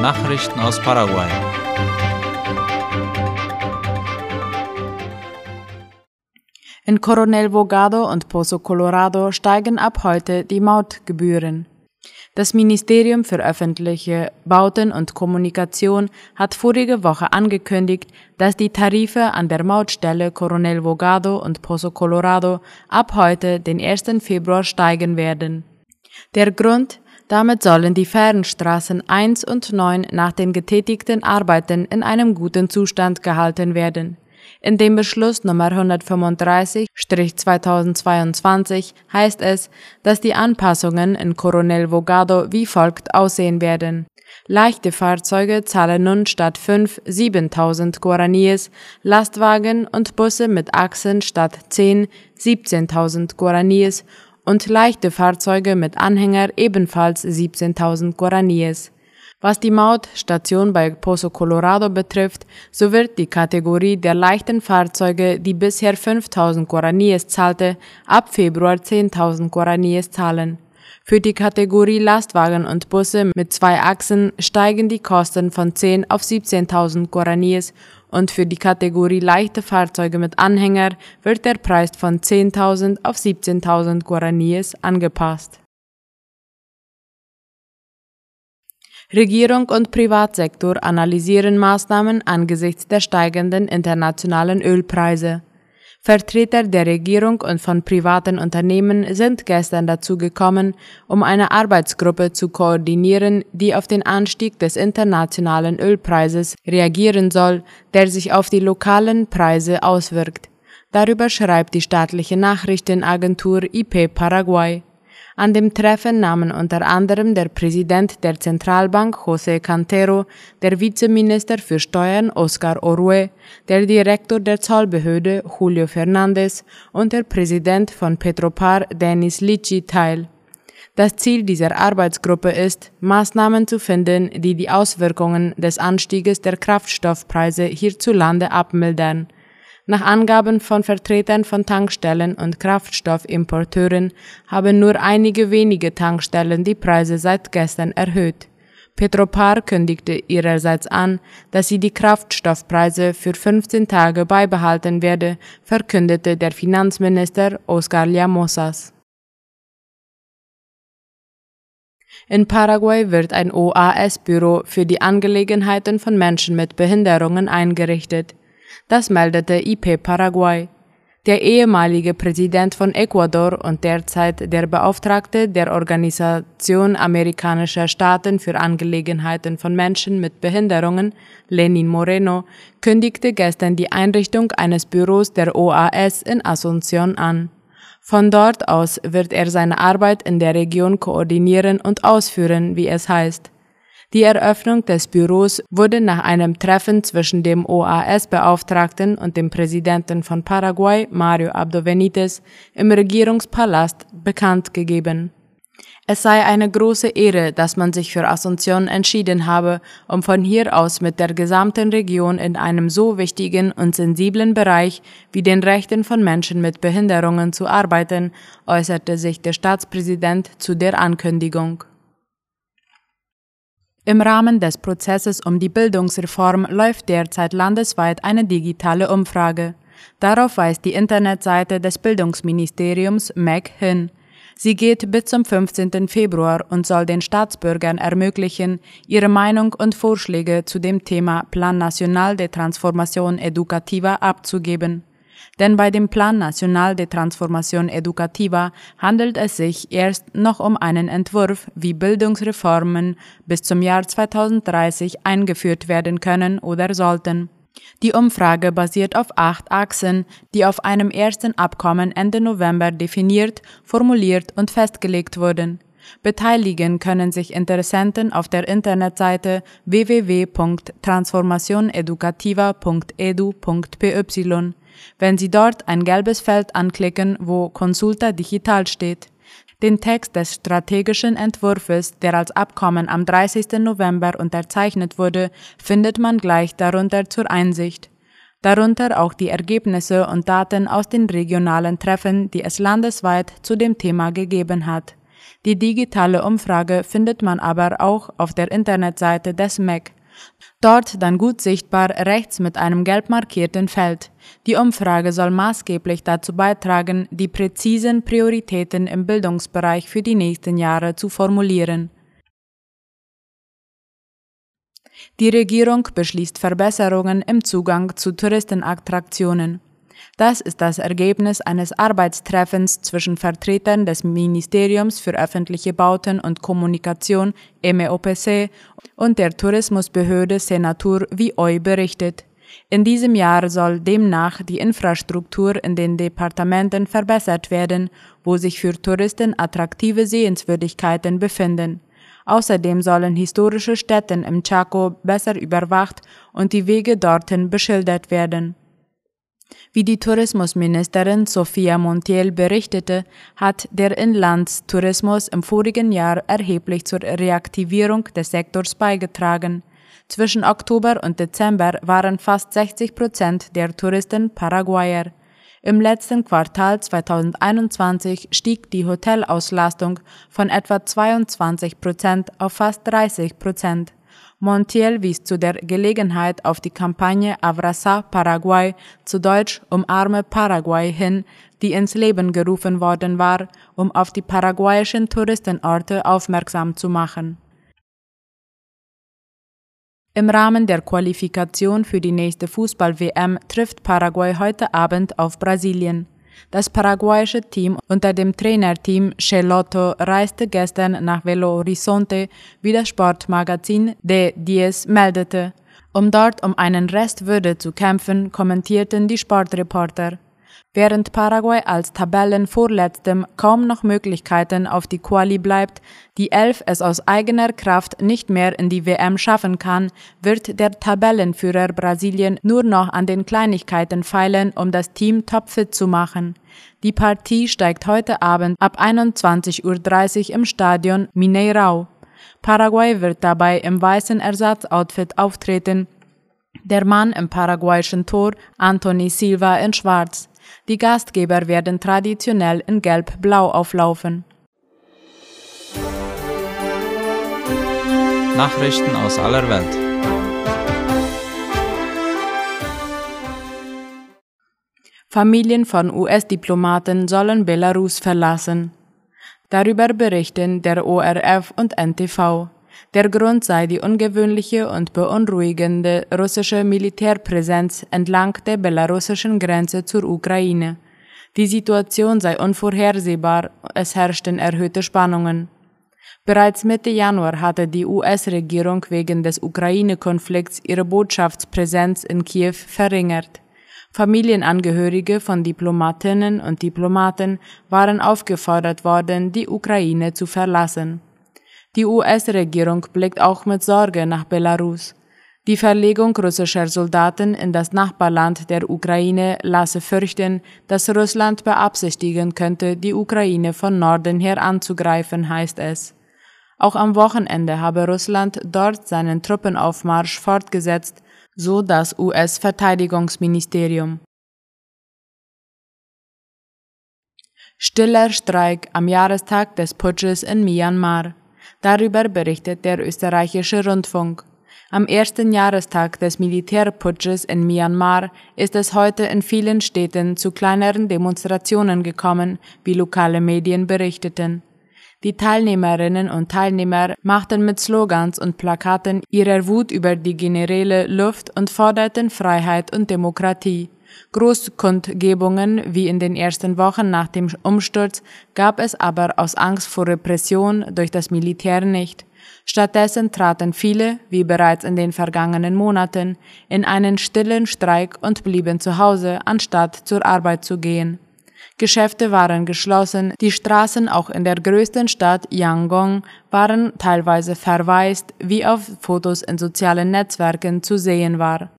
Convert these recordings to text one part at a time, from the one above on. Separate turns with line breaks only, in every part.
Nachrichten aus Paraguay.
In Coronel Vogado und Pozo Colorado steigen ab heute die Mautgebühren. Das Ministerium für öffentliche Bauten und Kommunikation hat vorige Woche angekündigt, dass die Tarife an der Mautstelle Coronel Vogado und Pozo Colorado ab heute, den 1. Februar, steigen werden. Der Grund? Damit sollen die Fernstraßen 1 und 9 nach den getätigten Arbeiten in einem guten Zustand gehalten werden. In dem Beschluss Nummer 135-2022 heißt es, dass die Anpassungen in Coronel Vogado wie folgt aussehen werden. Leichte Fahrzeuge zahlen nun statt 5 7000 Guaraníes, Lastwagen und Busse mit Achsen statt 10 17.000 Guaraníes und leichte Fahrzeuge mit Anhänger ebenfalls 17.000 Guaraníes. Was die Mautstation bei Pozo Colorado betrifft, so wird die Kategorie der leichten Fahrzeuge, die bisher 5000 Guaraníes zahlte, ab Februar 10.000 Guaraníes zahlen. Für die Kategorie Lastwagen und Busse mit zwei Achsen steigen die Kosten von 10 auf 17.000 Guaraníes und für die Kategorie leichte Fahrzeuge mit Anhänger wird der Preis von 10.000 auf 17.000 Guaraníes angepasst. Regierung und Privatsektor analysieren Maßnahmen angesichts der steigenden internationalen Ölpreise. Vertreter der Regierung und von privaten Unternehmen sind gestern dazu gekommen, um eine Arbeitsgruppe zu koordinieren, die auf den Anstieg des internationalen Ölpreises reagieren soll, der sich auf die lokalen Preise auswirkt. Darüber schreibt die staatliche Nachrichtenagentur IP Paraguay. An dem Treffen nahmen unter anderem der Präsident der Zentralbank José Cantero, der Vizeminister für Steuern Oscar Orue, der Direktor der Zollbehörde Julio Fernandez und der Präsident von Petropar Denis Lici teil. Das Ziel dieser Arbeitsgruppe ist, Maßnahmen zu finden, die die Auswirkungen des Anstieges der Kraftstoffpreise hierzulande abmildern. Nach Angaben von Vertretern von Tankstellen und Kraftstoffimporteuren haben nur einige wenige Tankstellen die Preise seit gestern erhöht. Petropar kündigte ihrerseits an, dass sie die Kraftstoffpreise für 15 Tage beibehalten werde, verkündete der Finanzminister Oscar Llamosas. In Paraguay wird ein OAS-Büro für die Angelegenheiten von Menschen mit Behinderungen eingerichtet. Das meldete IP Paraguay. Der ehemalige Präsident von Ecuador und derzeit der Beauftragte der Organisation amerikanischer Staaten für Angelegenheiten von Menschen mit Behinderungen, Lenin Moreno, kündigte gestern die Einrichtung eines Büros der OAS in Asunción an. Von dort aus wird er seine Arbeit in der Region koordinieren und ausführen, wie es heißt. Die Eröffnung des Büros wurde nach einem Treffen zwischen dem OAS-Beauftragten und dem Präsidenten von Paraguay, Mario Abdo Benitez, im Regierungspalast bekannt gegeben. Es sei eine große Ehre, dass man sich für Asunción entschieden habe, um von hier aus mit der gesamten Region in einem so wichtigen und sensiblen Bereich wie den Rechten von Menschen mit Behinderungen zu arbeiten, äußerte sich der Staatspräsident zu der Ankündigung. Im Rahmen des Prozesses um die Bildungsreform läuft derzeit landesweit eine digitale Umfrage. Darauf weist die Internetseite des Bildungsministeriums MEC hin. Sie geht bis zum 15. Februar und soll den Staatsbürgern ermöglichen, ihre Meinung und Vorschläge zu dem Thema Plan Nacional de Transformación Educativa abzugeben denn bei dem Plan Nacional de Transformación Educativa handelt es sich erst noch um einen Entwurf, wie Bildungsreformen bis zum Jahr 2030 eingeführt werden können oder sollten. Die Umfrage basiert auf acht Achsen, die auf einem ersten Abkommen Ende November definiert, formuliert und festgelegt wurden. Beteiligen können sich Interessenten auf der Internetseite www.transformacioneducativa.edu.py wenn Sie dort ein gelbes Feld anklicken, wo Consulta Digital steht. Den Text des strategischen Entwurfs, der als Abkommen am 30. November unterzeichnet wurde, findet man gleich darunter zur Einsicht. Darunter auch die Ergebnisse und Daten aus den regionalen Treffen, die es landesweit zu dem Thema gegeben hat. Die digitale Umfrage findet man aber auch auf der Internetseite des MEC. Dort dann gut sichtbar rechts mit einem gelb markierten Feld. Die Umfrage soll maßgeblich dazu beitragen, die präzisen Prioritäten im Bildungsbereich für die nächsten Jahre zu formulieren. Die Regierung beschließt Verbesserungen im Zugang zu Touristenattraktionen. Das ist das Ergebnis eines Arbeitstreffens zwischen Vertretern des Ministeriums für öffentliche Bauten und Kommunikation MEOPC und der Tourismusbehörde Senatur wie OI berichtet. In diesem Jahr soll demnach die Infrastruktur in den Departementen verbessert werden, wo sich für Touristen attraktive Sehenswürdigkeiten befinden. Außerdem sollen historische Stätten im Chaco besser überwacht und die Wege dorthin beschildert werden. Wie die Tourismusministerin Sophia Montiel berichtete, hat der Inlandstourismus im vorigen Jahr erheblich zur Reaktivierung des Sektors beigetragen. Zwischen Oktober und Dezember waren fast 60 Prozent der Touristen Paraguayer. Im letzten Quartal 2021 stieg die Hotelauslastung von etwa 22 Prozent auf fast 30 Prozent. Montiel wies zu der Gelegenheit auf die Kampagne Abraza Paraguay, zu Deutsch Umarme Paraguay hin, die ins Leben gerufen worden war, um auf die paraguayischen Touristenorte aufmerksam zu machen. Im Rahmen der Qualifikation für die nächste Fußball-WM trifft Paraguay heute Abend auf Brasilien. Das paraguayische Team unter dem Trainerteam Cheloto reiste gestern nach Belo Horizonte, wie das Sportmagazin De Diez meldete. Um dort um einen Rest Würde zu kämpfen, kommentierten die Sportreporter. Während Paraguay als Tabellenvorletztem kaum noch Möglichkeiten auf die Quali bleibt, die Elf es aus eigener Kraft nicht mehr in die WM schaffen kann, wird der Tabellenführer Brasilien nur noch an den Kleinigkeiten feilen, um das Team topfit zu machen. Die Partie steigt heute Abend ab 21.30 Uhr im Stadion Mineirão. Paraguay wird dabei im weißen Ersatzoutfit auftreten, der Mann im paraguayischen Tor Anthony Silva in Schwarz. Die Gastgeber werden traditionell in Gelb-Blau auflaufen.
Nachrichten aus aller Welt.
Familien von US-Diplomaten sollen Belarus verlassen. Darüber berichten der ORF und NTV. Der Grund sei die ungewöhnliche und beunruhigende russische Militärpräsenz entlang der belarussischen Grenze zur Ukraine. Die Situation sei unvorhersehbar, es herrschten erhöhte Spannungen. Bereits Mitte Januar hatte die US-Regierung wegen des Ukraine-Konflikts ihre Botschaftspräsenz in Kiew verringert. Familienangehörige von Diplomatinnen und Diplomaten waren aufgefordert worden, die Ukraine zu verlassen. Die US-Regierung blickt auch mit Sorge nach Belarus. Die Verlegung russischer Soldaten in das Nachbarland der Ukraine lasse fürchten, dass Russland beabsichtigen könnte, die Ukraine von Norden her anzugreifen, heißt es. Auch am Wochenende habe Russland dort seinen Truppenaufmarsch fortgesetzt, so das US-Verteidigungsministerium. Stiller Streik am Jahrestag des Putsches in Myanmar. Darüber berichtet der österreichische Rundfunk. Am ersten Jahrestag des Militärputsches in Myanmar ist es heute in vielen Städten zu kleineren Demonstrationen gekommen, wie lokale Medien berichteten. Die Teilnehmerinnen und Teilnehmer machten mit Slogans und Plakaten ihrer Wut über die generelle Luft und forderten Freiheit und Demokratie. Großkundgebungen wie in den ersten Wochen nach dem Umsturz gab es aber aus Angst vor Repression durch das Militär nicht. Stattdessen traten viele, wie bereits in den vergangenen Monaten, in einen stillen Streik und blieben zu Hause, anstatt zur Arbeit zu gehen. Geschäfte waren geschlossen, die Straßen auch in der größten Stadt Yangon waren teilweise verwaist, wie auf Fotos in sozialen Netzwerken zu sehen war.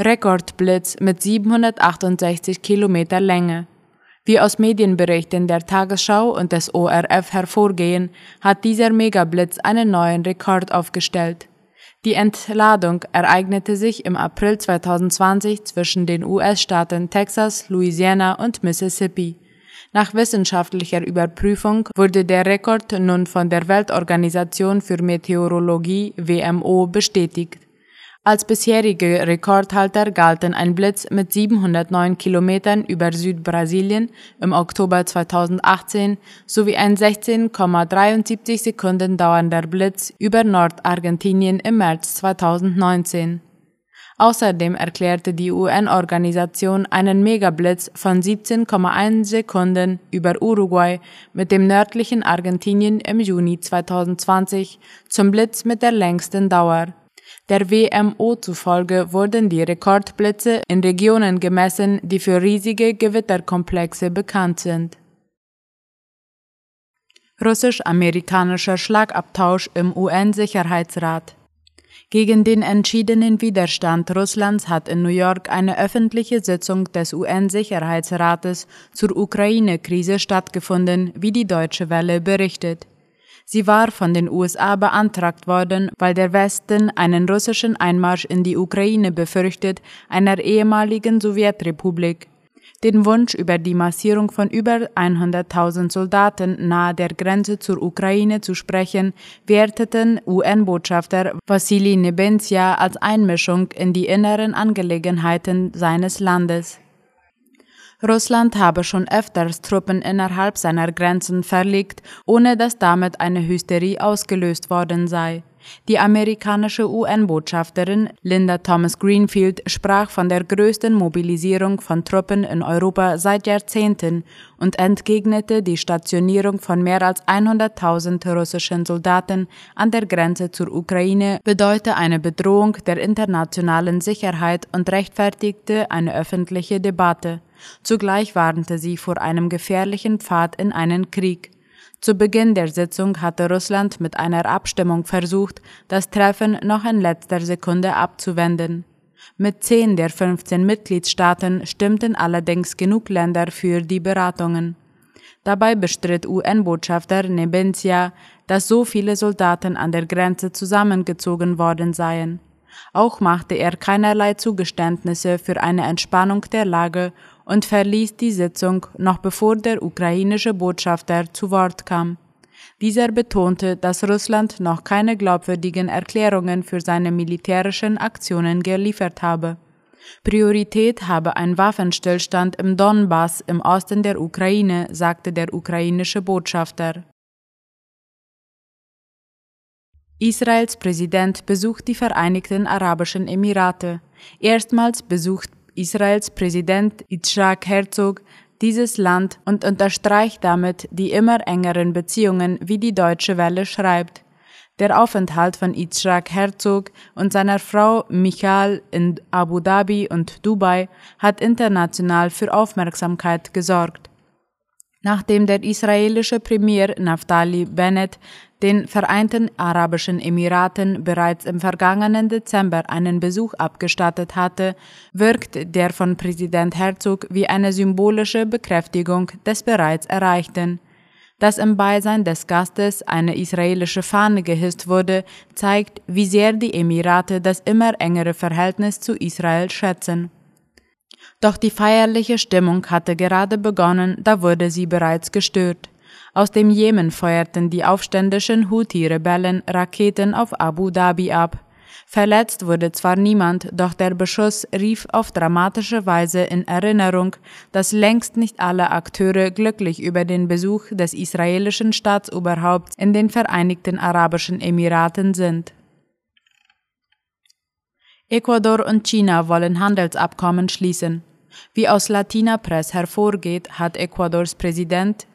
Rekordblitz mit 768 Kilometer Länge. Wie aus Medienberichten der Tagesschau und des ORF hervorgehen, hat dieser Megablitz einen neuen Rekord aufgestellt. Die Entladung ereignete sich im April 2020 zwischen den US-Staaten Texas, Louisiana und Mississippi. Nach wissenschaftlicher Überprüfung wurde der Rekord nun von der Weltorganisation für Meteorologie WMO bestätigt. Als bisherige Rekordhalter galten ein Blitz mit 709 Kilometern über Südbrasilien im Oktober 2018 sowie ein 16,73 Sekunden dauernder Blitz über Nordargentinien im März 2019. Außerdem erklärte die UN-Organisation einen Megablitz von 17,1 Sekunden über Uruguay mit dem nördlichen Argentinien im Juni 2020 zum Blitz mit der längsten Dauer. Der WMO zufolge wurden die Rekordblitze in Regionen gemessen, die für riesige Gewitterkomplexe bekannt sind. Russisch-amerikanischer Schlagabtausch im UN-Sicherheitsrat gegen den entschiedenen Widerstand Russlands hat in New York eine öffentliche Sitzung des UN-Sicherheitsrates zur Ukraine-Krise stattgefunden, wie die Deutsche Welle berichtet. Sie war von den USA beantragt worden, weil der Westen einen russischen Einmarsch in die Ukraine befürchtet, einer ehemaligen Sowjetrepublik. Den Wunsch über die Massierung von über 100.000 Soldaten nahe der Grenze zur Ukraine zu sprechen, werteten UN-Botschafter Wassili Nebenzia als Einmischung in die inneren Angelegenheiten seines Landes. Russland habe schon öfters Truppen innerhalb seiner Grenzen verlegt, ohne dass damit eine Hysterie ausgelöst worden sei. Die amerikanische UN-Botschafterin Linda Thomas Greenfield sprach von der größten Mobilisierung von Truppen in Europa seit Jahrzehnten und entgegnete, die Stationierung von mehr als 100.000 russischen Soldaten an der Grenze zur Ukraine bedeute eine Bedrohung der internationalen Sicherheit und rechtfertigte eine öffentliche Debatte. Zugleich warnte sie vor einem gefährlichen Pfad in einen Krieg. Zu Beginn der Sitzung hatte Russland mit einer Abstimmung versucht, das Treffen noch in letzter Sekunde abzuwenden. Mit zehn der 15 Mitgliedstaaten stimmten allerdings genug Länder für die Beratungen. Dabei bestritt UN-Botschafter Nebenzia, dass so viele Soldaten an der Grenze zusammengezogen worden seien. Auch machte er keinerlei Zugeständnisse für eine Entspannung der Lage und verließ die Sitzung noch bevor der ukrainische Botschafter zu Wort kam. Dieser betonte, dass Russland noch keine glaubwürdigen Erklärungen für seine militärischen Aktionen geliefert habe. Priorität habe ein Waffenstillstand im Donbass im Osten der Ukraine, sagte der ukrainische Botschafter. Israels Präsident besucht die Vereinigten Arabischen Emirate. Erstmals besucht Israels Präsident Yitzhak Herzog dieses Land und unterstreicht damit die immer engeren Beziehungen, wie die Deutsche Welle schreibt. Der Aufenthalt von Yitzhak Herzog und seiner Frau Michal in Abu Dhabi und Dubai hat international für Aufmerksamkeit gesorgt. Nachdem der israelische Premier Naftali Bennett den Vereinten Arabischen Emiraten bereits im vergangenen Dezember einen Besuch abgestattet hatte, wirkt der von Präsident Herzog wie eine symbolische Bekräftigung des bereits Erreichten. Dass im Beisein des Gastes eine israelische Fahne gehisst wurde, zeigt, wie sehr die Emirate das immer engere Verhältnis zu Israel schätzen. Doch die feierliche Stimmung hatte gerade begonnen, da wurde sie bereits gestört. Aus dem Jemen feuerten die aufständischen Houthi-Rebellen Raketen auf Abu Dhabi ab. Verletzt wurde zwar niemand, doch der Beschuss rief auf dramatische Weise in Erinnerung, dass längst nicht alle Akteure glücklich über den Besuch des israelischen Staatsoberhaupts in den Vereinigten Arabischen Emiraten sind. Ecuador und China wollen Handelsabkommen schließen. Wie aus Latina Press hervorgeht, hat Ecuadors Präsident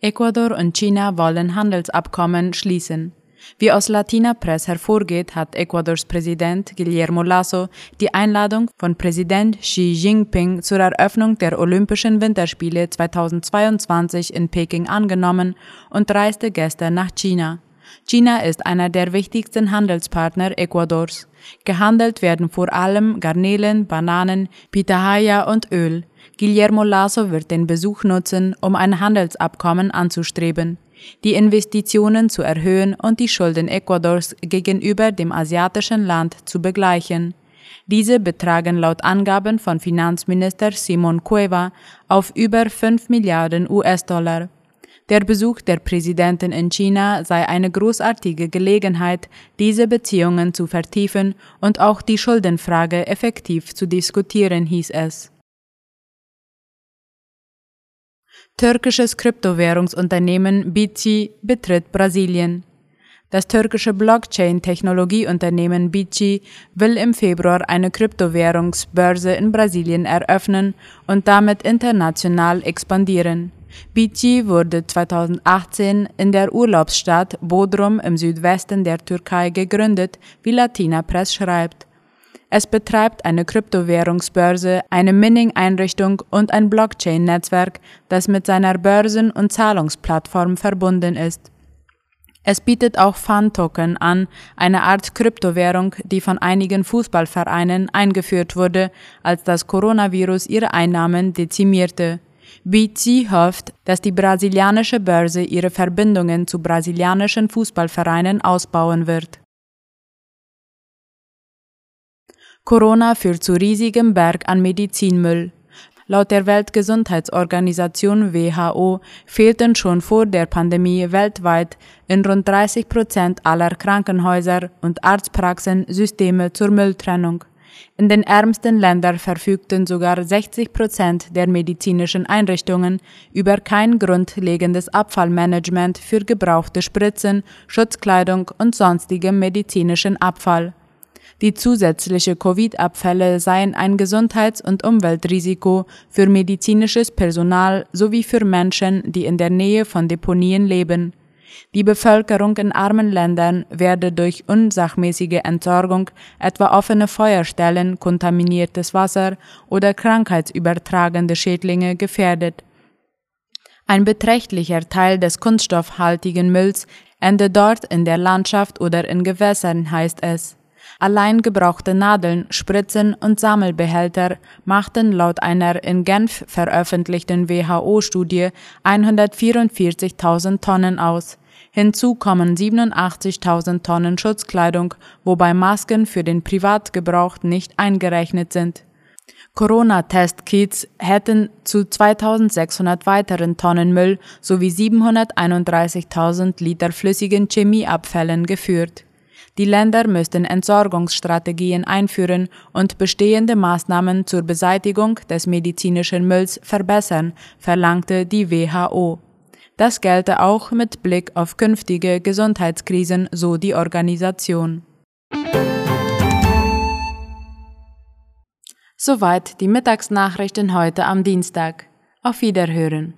Ecuador und China wollen Handelsabkommen schließen. Wie aus Latina Press hervorgeht, hat Ecuadors Präsident Guillermo Lasso die Einladung von Präsident Xi Jinping zur Eröffnung der Olympischen Winterspiele 2022 in Peking angenommen und reiste gestern nach China. China ist einer der wichtigsten Handelspartner Ecuadors. Gehandelt werden vor allem Garnelen, Bananen, Pitahaya und Öl. Guillermo Lasso wird den Besuch nutzen, um ein Handelsabkommen anzustreben, die Investitionen zu erhöhen und die Schulden Ecuadors gegenüber dem asiatischen Land zu begleichen. Diese betragen laut Angaben von Finanzminister Simon Cueva auf über 5 Milliarden US-Dollar. Der Besuch der Präsidentin in China sei eine großartige Gelegenheit, diese Beziehungen zu vertiefen und auch die Schuldenfrage effektiv zu diskutieren, hieß es. Türkisches Kryptowährungsunternehmen Bici betritt Brasilien. Das türkische Blockchain-Technologieunternehmen Bici will im Februar eine Kryptowährungsbörse in Brasilien eröffnen und damit international expandieren. Bici wurde 2018 in der Urlaubsstadt Bodrum im Südwesten der Türkei gegründet, wie Latina Press schreibt. Es betreibt eine Kryptowährungsbörse, eine Mining-Einrichtung und ein Blockchain-Netzwerk, das mit seiner Börsen- und Zahlungsplattform verbunden ist. Es bietet auch Fun-Token an, eine Art Kryptowährung, die von einigen Fußballvereinen eingeführt wurde, als das Coronavirus ihre Einnahmen dezimierte. BC hofft, dass die brasilianische Börse ihre Verbindungen zu brasilianischen Fußballvereinen ausbauen wird. Corona führt zu riesigem Berg an Medizinmüll. Laut der Weltgesundheitsorganisation WHO fehlten schon vor der Pandemie weltweit in rund 30 Prozent aller Krankenhäuser und Arztpraxen Systeme zur Mülltrennung. In den ärmsten Ländern verfügten sogar 60 Prozent der medizinischen Einrichtungen über kein grundlegendes Abfallmanagement für gebrauchte Spritzen, Schutzkleidung und sonstigem medizinischen Abfall. Die zusätzliche Covid-Abfälle seien ein Gesundheits- und Umweltrisiko für medizinisches Personal sowie für Menschen, die in der Nähe von Deponien leben. Die Bevölkerung in armen Ländern werde durch unsachmäßige Entsorgung, etwa offene Feuerstellen, kontaminiertes Wasser oder krankheitsübertragende Schädlinge gefährdet. Ein beträchtlicher Teil des kunststoffhaltigen Mülls endet dort in der Landschaft oder in Gewässern, heißt es. Allein gebrauchte Nadeln, Spritzen und Sammelbehälter machten laut einer in Genf veröffentlichten WHO-Studie 144.000 Tonnen aus. Hinzu kommen 87.000 Tonnen Schutzkleidung, wobei Masken für den Privatgebrauch nicht eingerechnet sind. Corona-Testkits hätten zu 2600 weiteren Tonnen Müll sowie 731.000 Liter flüssigen Chemieabfällen geführt. Die Länder müssten Entsorgungsstrategien einführen und bestehende Maßnahmen zur Beseitigung des medizinischen Mülls verbessern, verlangte die WHO. Das gelte auch mit Blick auf künftige Gesundheitskrisen, so die Organisation. Soweit die Mittagsnachrichten heute am Dienstag. Auf Wiederhören.